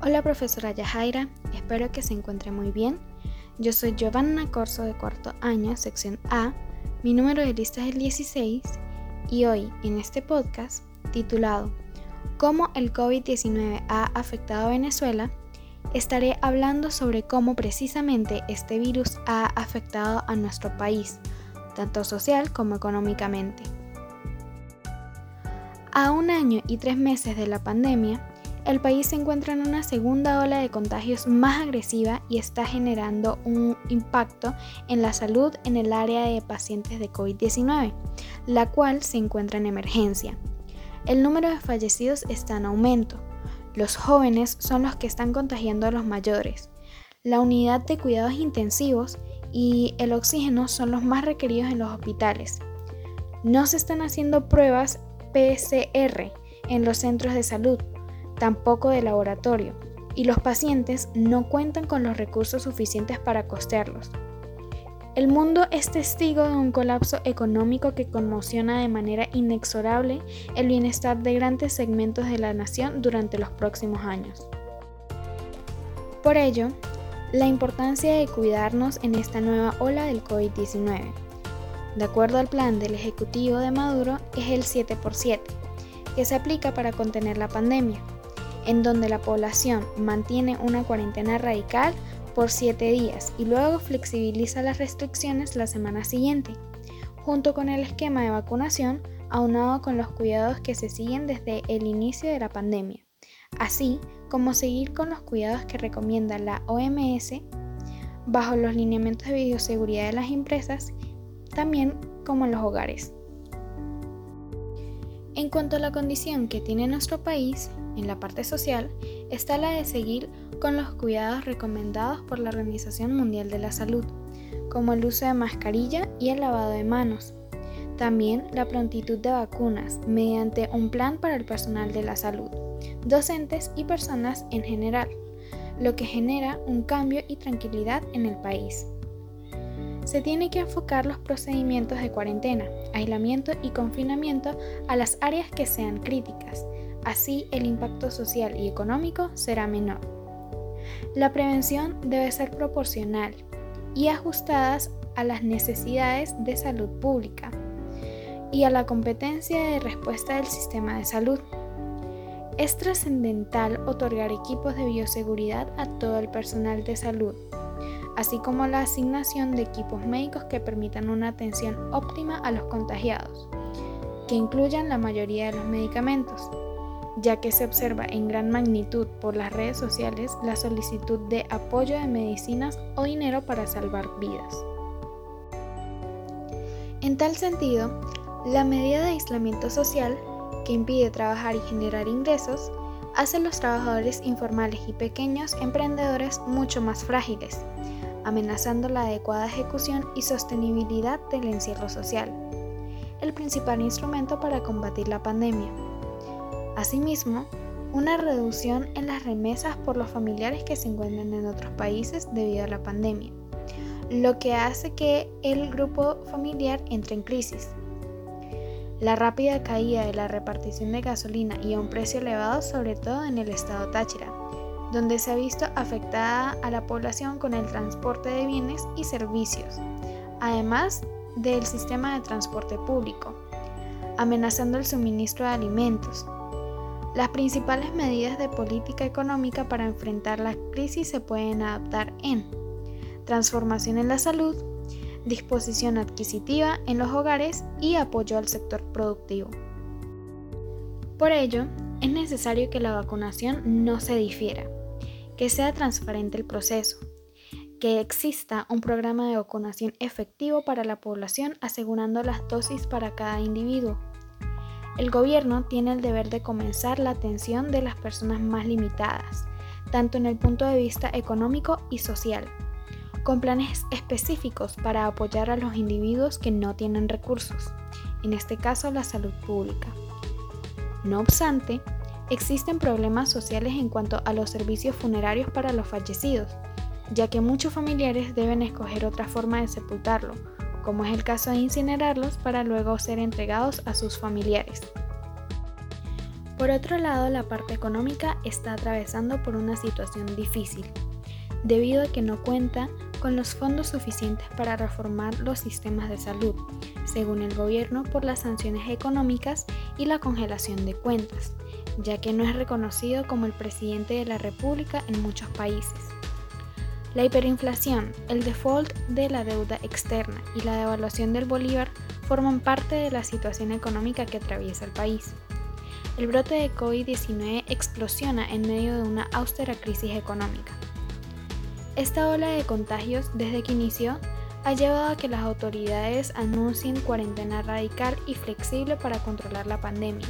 Hola profesora Yajaira, espero que se encuentre muy bien. Yo soy Giovanna Corso de cuarto año, sección A. Mi número de lista es el 16 y hoy en este podcast titulado ¿Cómo el COVID-19 ha afectado a Venezuela? estaré hablando sobre cómo precisamente este virus ha afectado a nuestro país, tanto social como económicamente. A un año y tres meses de la pandemia, el país se encuentra en una segunda ola de contagios más agresiva y está generando un impacto en la salud en el área de pacientes de COVID-19, la cual se encuentra en emergencia. El número de fallecidos está en aumento. Los jóvenes son los que están contagiando a los mayores. La unidad de cuidados intensivos y el oxígeno son los más requeridos en los hospitales. No se están haciendo pruebas PCR en los centros de salud, tampoco de laboratorio, y los pacientes no cuentan con los recursos suficientes para costearlos. El mundo es testigo de un colapso económico que conmociona de manera inexorable el bienestar de grandes segmentos de la nación durante los próximos años. Por ello, la importancia de cuidarnos en esta nueva ola del COVID-19. De acuerdo al plan del Ejecutivo de Maduro, es el 7x7, que se aplica para contener la pandemia, en donde la población mantiene una cuarentena radical por 7 días y luego flexibiliza las restricciones la semana siguiente, junto con el esquema de vacunación aunado con los cuidados que se siguen desde el inicio de la pandemia, así como seguir con los cuidados que recomienda la OMS bajo los lineamientos de bioseguridad de las empresas, también como en los hogares. En cuanto a la condición que tiene nuestro país, en la parte social, está la de seguir con los cuidados recomendados por la Organización Mundial de la Salud, como el uso de mascarilla y el lavado de manos. También la prontitud de vacunas mediante un plan para el personal de la salud, docentes y personas en general, lo que genera un cambio y tranquilidad en el país. Se tiene que enfocar los procedimientos de cuarentena, aislamiento y confinamiento a las áreas que sean críticas, Así el impacto social y económico será menor. La prevención debe ser proporcional y ajustadas a las necesidades de salud pública y a la competencia de respuesta del sistema de salud. Es trascendental otorgar equipos de bioseguridad a todo el personal de salud, así como la asignación de equipos médicos que permitan una atención óptima a los contagiados, que incluyan la mayoría de los medicamentos, ya que se observa en gran magnitud por las redes sociales la solicitud de apoyo de medicinas o dinero para salvar vidas. En tal sentido, la medida de aislamiento social, que impide trabajar y generar ingresos, hace a los trabajadores informales y pequeños emprendedores mucho más frágiles, amenazando la adecuada ejecución y sostenibilidad del encierro social, el principal instrumento para combatir la pandemia. Asimismo, una reducción en las remesas por los familiares que se encuentran en otros países debido a la pandemia, lo que hace que el grupo familiar entre en crisis. La rápida caída de la repartición de gasolina y a un precio elevado, sobre todo en el estado Táchira, donde se ha visto afectada a la población con el transporte de bienes y servicios, además del sistema de transporte público, amenazando el suministro de alimentos, las principales medidas de política económica para enfrentar la crisis se pueden adaptar en transformación en la salud, disposición adquisitiva en los hogares y apoyo al sector productivo. Por ello, es necesario que la vacunación no se difiera, que sea transparente el proceso, que exista un programa de vacunación efectivo para la población asegurando las dosis para cada individuo el gobierno tiene el deber de comenzar la atención de las personas más limitadas, tanto en el punto de vista económico y social, con planes específicos para apoyar a los individuos que no tienen recursos, en este caso la salud pública. No obstante, existen problemas sociales en cuanto a los servicios funerarios para los fallecidos, ya que muchos familiares deben escoger otra forma de sepultarlo, como es el caso de incinerarlos para luego ser entregados a sus familiares. Por otro lado, la parte económica está atravesando por una situación difícil, debido a que no cuenta con los fondos suficientes para reformar los sistemas de salud, según el gobierno por las sanciones económicas y la congelación de cuentas, ya que no es reconocido como el presidente de la República en muchos países. La hiperinflación, el default de la deuda externa y la devaluación del bolívar forman parte de la situación económica que atraviesa el país. El brote de COVID-19 explosiona en medio de una austera crisis económica. Esta ola de contagios desde que inició ha llevado a que las autoridades anuncien cuarentena radical y flexible para controlar la pandemia,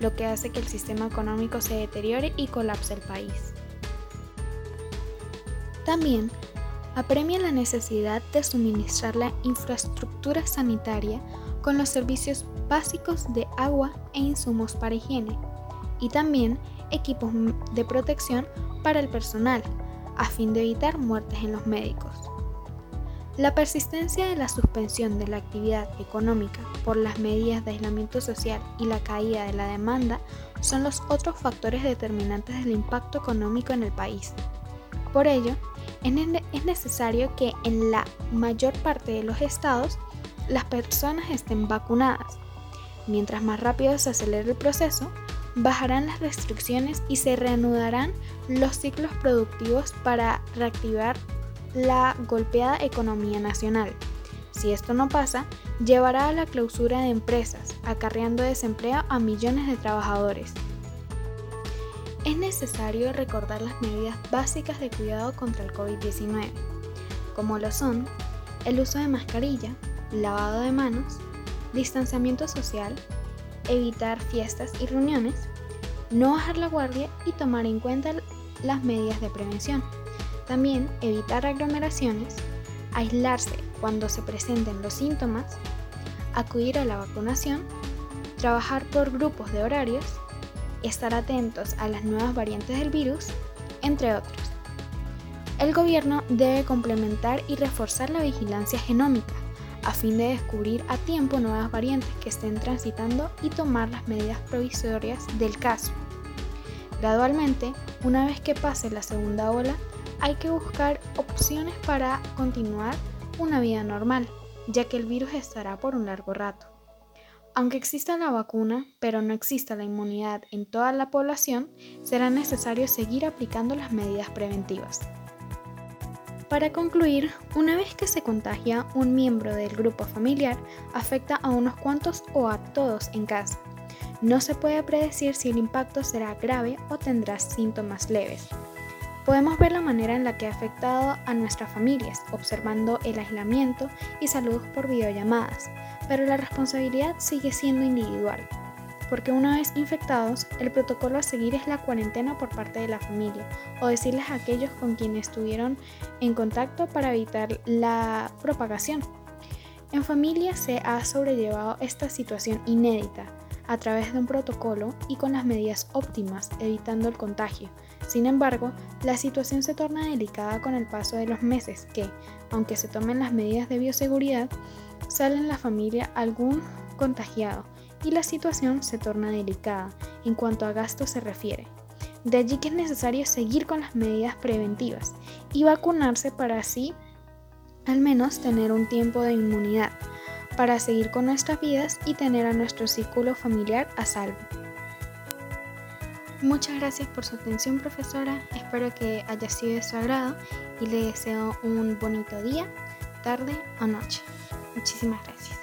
lo que hace que el sistema económico se deteriore y colapse el país. También apremia la necesidad de suministrar la infraestructura sanitaria con los servicios básicos de agua e insumos para higiene, y también equipos de protección para el personal, a fin de evitar muertes en los médicos. La persistencia de la suspensión de la actividad económica por las medidas de aislamiento social y la caída de la demanda son los otros factores determinantes del impacto económico en el país. Por ello, es necesario que en la mayor parte de los estados las personas estén vacunadas. Mientras más rápido se acelere el proceso, bajarán las restricciones y se reanudarán los ciclos productivos para reactivar la golpeada economía nacional. Si esto no pasa, llevará a la clausura de empresas, acarreando desempleo a millones de trabajadores. Es necesario recordar las medidas básicas de cuidado contra el COVID-19, como lo son el uso de mascarilla, lavado de manos, distanciamiento social, evitar fiestas y reuniones, no bajar la guardia y tomar en cuenta las medidas de prevención. También evitar aglomeraciones, aislarse cuando se presenten los síntomas, acudir a la vacunación, trabajar por grupos de horarios, estar atentos a las nuevas variantes del virus, entre otros. El gobierno debe complementar y reforzar la vigilancia genómica a fin de descubrir a tiempo nuevas variantes que estén transitando y tomar las medidas provisorias del caso. Gradualmente, una vez que pase la segunda ola, hay que buscar opciones para continuar una vida normal, ya que el virus estará por un largo rato. Aunque exista la vacuna, pero no exista la inmunidad en toda la población, será necesario seguir aplicando las medidas preventivas. Para concluir, una vez que se contagia un miembro del grupo familiar, afecta a unos cuantos o a todos en casa. No se puede predecir si el impacto será grave o tendrá síntomas leves. Podemos ver la manera en la que ha afectado a nuestras familias, observando el aislamiento y saludos por videollamadas, pero la responsabilidad sigue siendo individual porque una vez infectados, el protocolo a seguir es la cuarentena por parte de la familia o decirles a aquellos con quienes estuvieron en contacto para evitar la propagación. En familia se ha sobrellevado esta situación inédita a través de un protocolo y con las medidas óptimas, evitando el contagio. Sin embargo, la situación se torna delicada con el paso de los meses que, aunque se tomen las medidas de bioseguridad, sale en la familia algún contagiado y la situación se torna delicada en cuanto a gasto se refiere. De allí que es necesario seguir con las medidas preventivas y vacunarse para así al menos tener un tiempo de inmunidad, para seguir con nuestras vidas y tener a nuestro círculo familiar a salvo. Muchas gracias por su atención profesora, espero que haya sido de su agrado y le deseo un bonito día, tarde o noche. Muchísimas gracias.